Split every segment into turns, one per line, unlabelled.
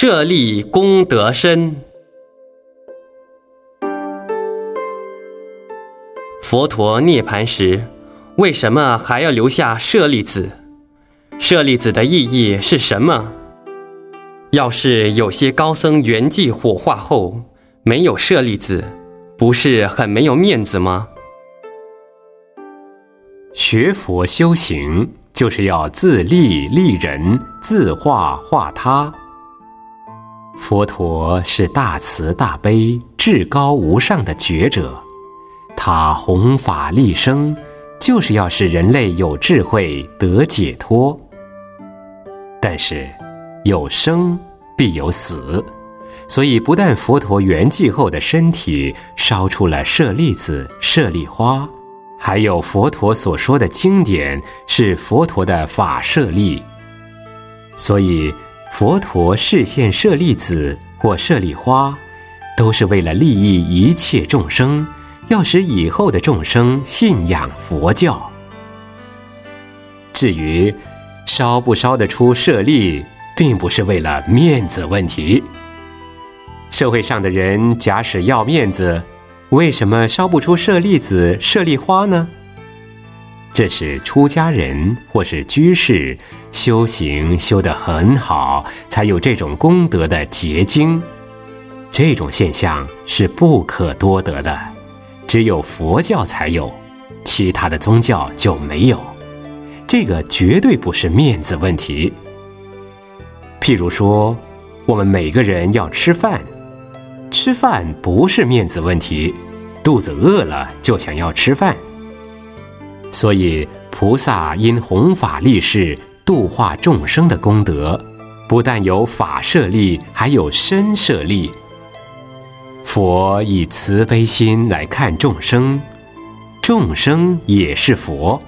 舍利功德深。佛陀涅盘时，为什么还要留下舍利子？舍利子的意义是什么？要是有些高僧圆寂火化后没有舍利子，不是很没有面子吗？
学佛修行就是要自利利人，自化化他。佛陀是大慈大悲、至高无上的觉者，他弘法利生，就是要使人类有智慧得解脱。但是，有生必有死，所以不但佛陀圆寂后的身体烧出了舍利子、舍利花，还有佛陀所说的经典是佛陀的法舍利。所以，佛陀示现舍利子或舍利花，都是为了利益一切众生，要使以后的众生信仰佛教。至于，烧不烧得出舍利，并不是为了面子问题。社会上的人假使要面子，为什么烧不出舍利子、舍利花呢？这是出家人或是居士修行修得很好，才有这种功德的结晶。这种现象是不可多得的，只有佛教才有，其他的宗教就没有。这个绝对不是面子问题。譬如说，我们每个人要吃饭，吃饭不是面子问题，肚子饿了就想要吃饭。所以，菩萨因弘法利世、度化众生的功德，不但有法舍利，还有身舍利。佛以慈悲心来看众生，众生也是佛。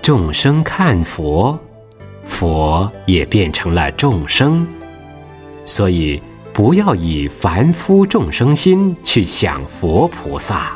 众生看佛，佛也变成了众生，所以不要以凡夫众生心去想佛菩萨。